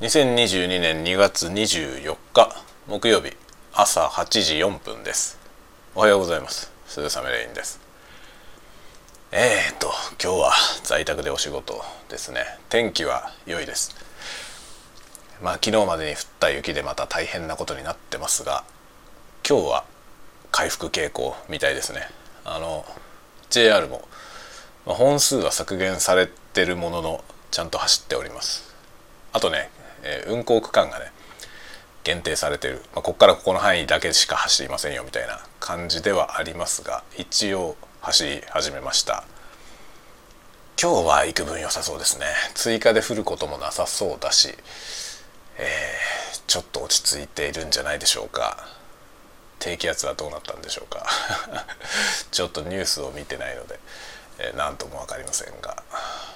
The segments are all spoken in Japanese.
2022年2月24日木曜日朝8時4分です。おはようございます。鈴雨レインです。えーと今日は在宅でお仕事ですね。天気は良いです。まあ昨日までに降った雪でまた大変なことになってますが今日は回復傾向みたいですね。あの JR も、まあ、本数は削減されてるもののちゃんと走っております。あとねえー、運行区間がね限定されてる、まあ、ここからここの範囲だけしか走りませんよみたいな感じではありますが一応走り始めました。今日は幾分良さそうですね。追加で降ることもなさそうだし、えー、ちょっと落ち着いているんじゃないでしょうか。低気圧はどうなったんでしょうか。ちょっとニュースを見てないので何、えー、とも分かりませんが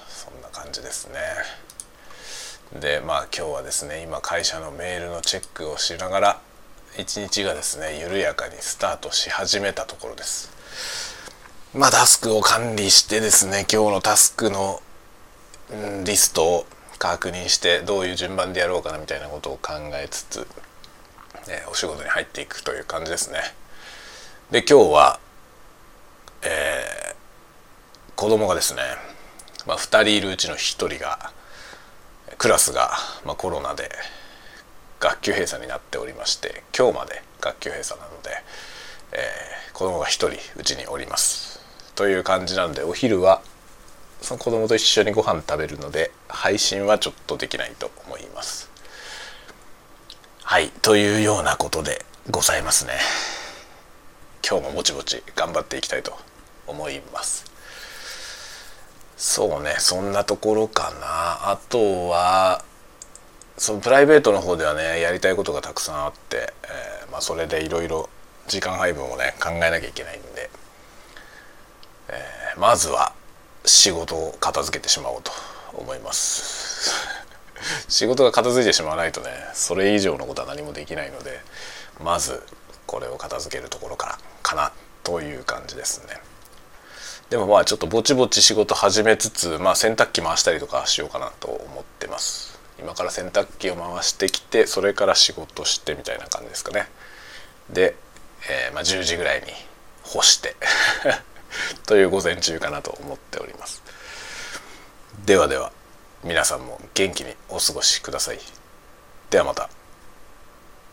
そんな感じですね。でまあ今日はですね今会社のメールのチェックをしながら一日がですね緩やかにスタートし始めたところです。まあタスクを管理してですね今日のタスクのリストを確認してどういう順番でやろうかなみたいなことを考えつつ、ね、お仕事に入っていくという感じですね。で今日はえー、子供がですね、まあ、2人いるうちの1人がクラスが、まあ、コロナで学級閉鎖になっておりまして今日まで学級閉鎖なので、えー、子供が1人うちにおります。という感じなのでお昼はその子供と一緒にご飯食べるので配信はちょっとできないと思います。はいというようなことでございますね。今日もぼちぼち頑張っていきたいと思います。そうねそんなところかなあとはそのプライベートの方ではねやりたいことがたくさんあって、えー、まあ、それでいろいろ時間配分をね考えなきゃいけないんで、えー、まずは仕事を片付けてしまおうと思います 仕事が片付いてしまわないとねそれ以上のことは何もできないのでまずこれを片付けるところからかなという感じですね。でもまあちょっとぼちぼち仕事始めつつ、まあ、洗濯機回したりとかしようかなと思ってます。今から洗濯機を回してきてそれから仕事してみたいな感じですかね。で、えー、まあ、10時ぐらいに干して という午前中かなと思っております。ではでは皆さんも元気にお過ごしください。ではまた。